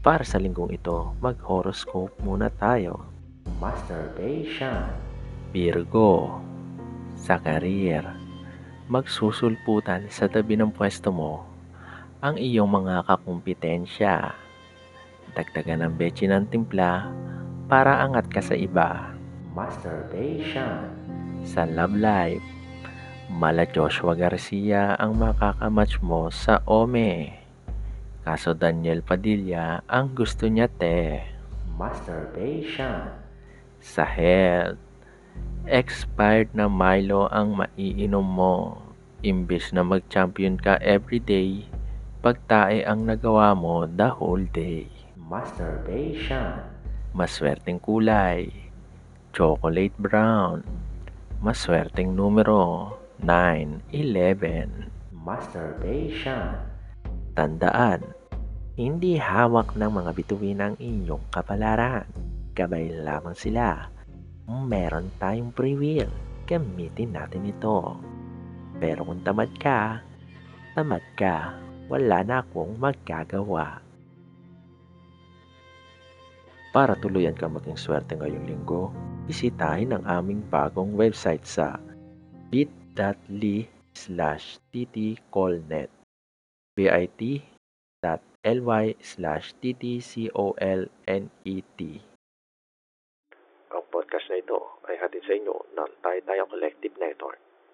Para sa linggong ito, mag-horoscope muna tayo. Masturbation. Virgo. Sa career, magsusulputan sa tabi ng pwesto mo ang iyong mga kakumpetensya. Dagdagan ng bechi ng timpla para angat ka sa iba. Masturbation. Sa love life, mala Joshua Garcia ang makakamatch mo sa OME. Kaso Daniel Padilla ang gusto niya te. Masturbation. Sa health, expired na Milo ang maiinom mo. Imbis na mag-champion ka everyday, pagtae ang nagawa mo the whole day. Masturbation. Maswerteng kulay, chocolate brown. Maswerteng numero, 9, 11. Masturbation. Tandaan, hindi hawak ng mga bituin ang inyong kapalaran. Gabay lamang sila. Meron tayong free will. Gamitin natin ito. Pero kung tamad ka, tamad ka. Wala na akong magagawa. Para tuluyan ka maging swerte ngayong linggo, bisitahin ang aming bagong website sa bit.ly slash ttcolnet bit.ly slash ttcolnet Ang podcast na ito ay hatid sa inyo ng Tayo Collective Network.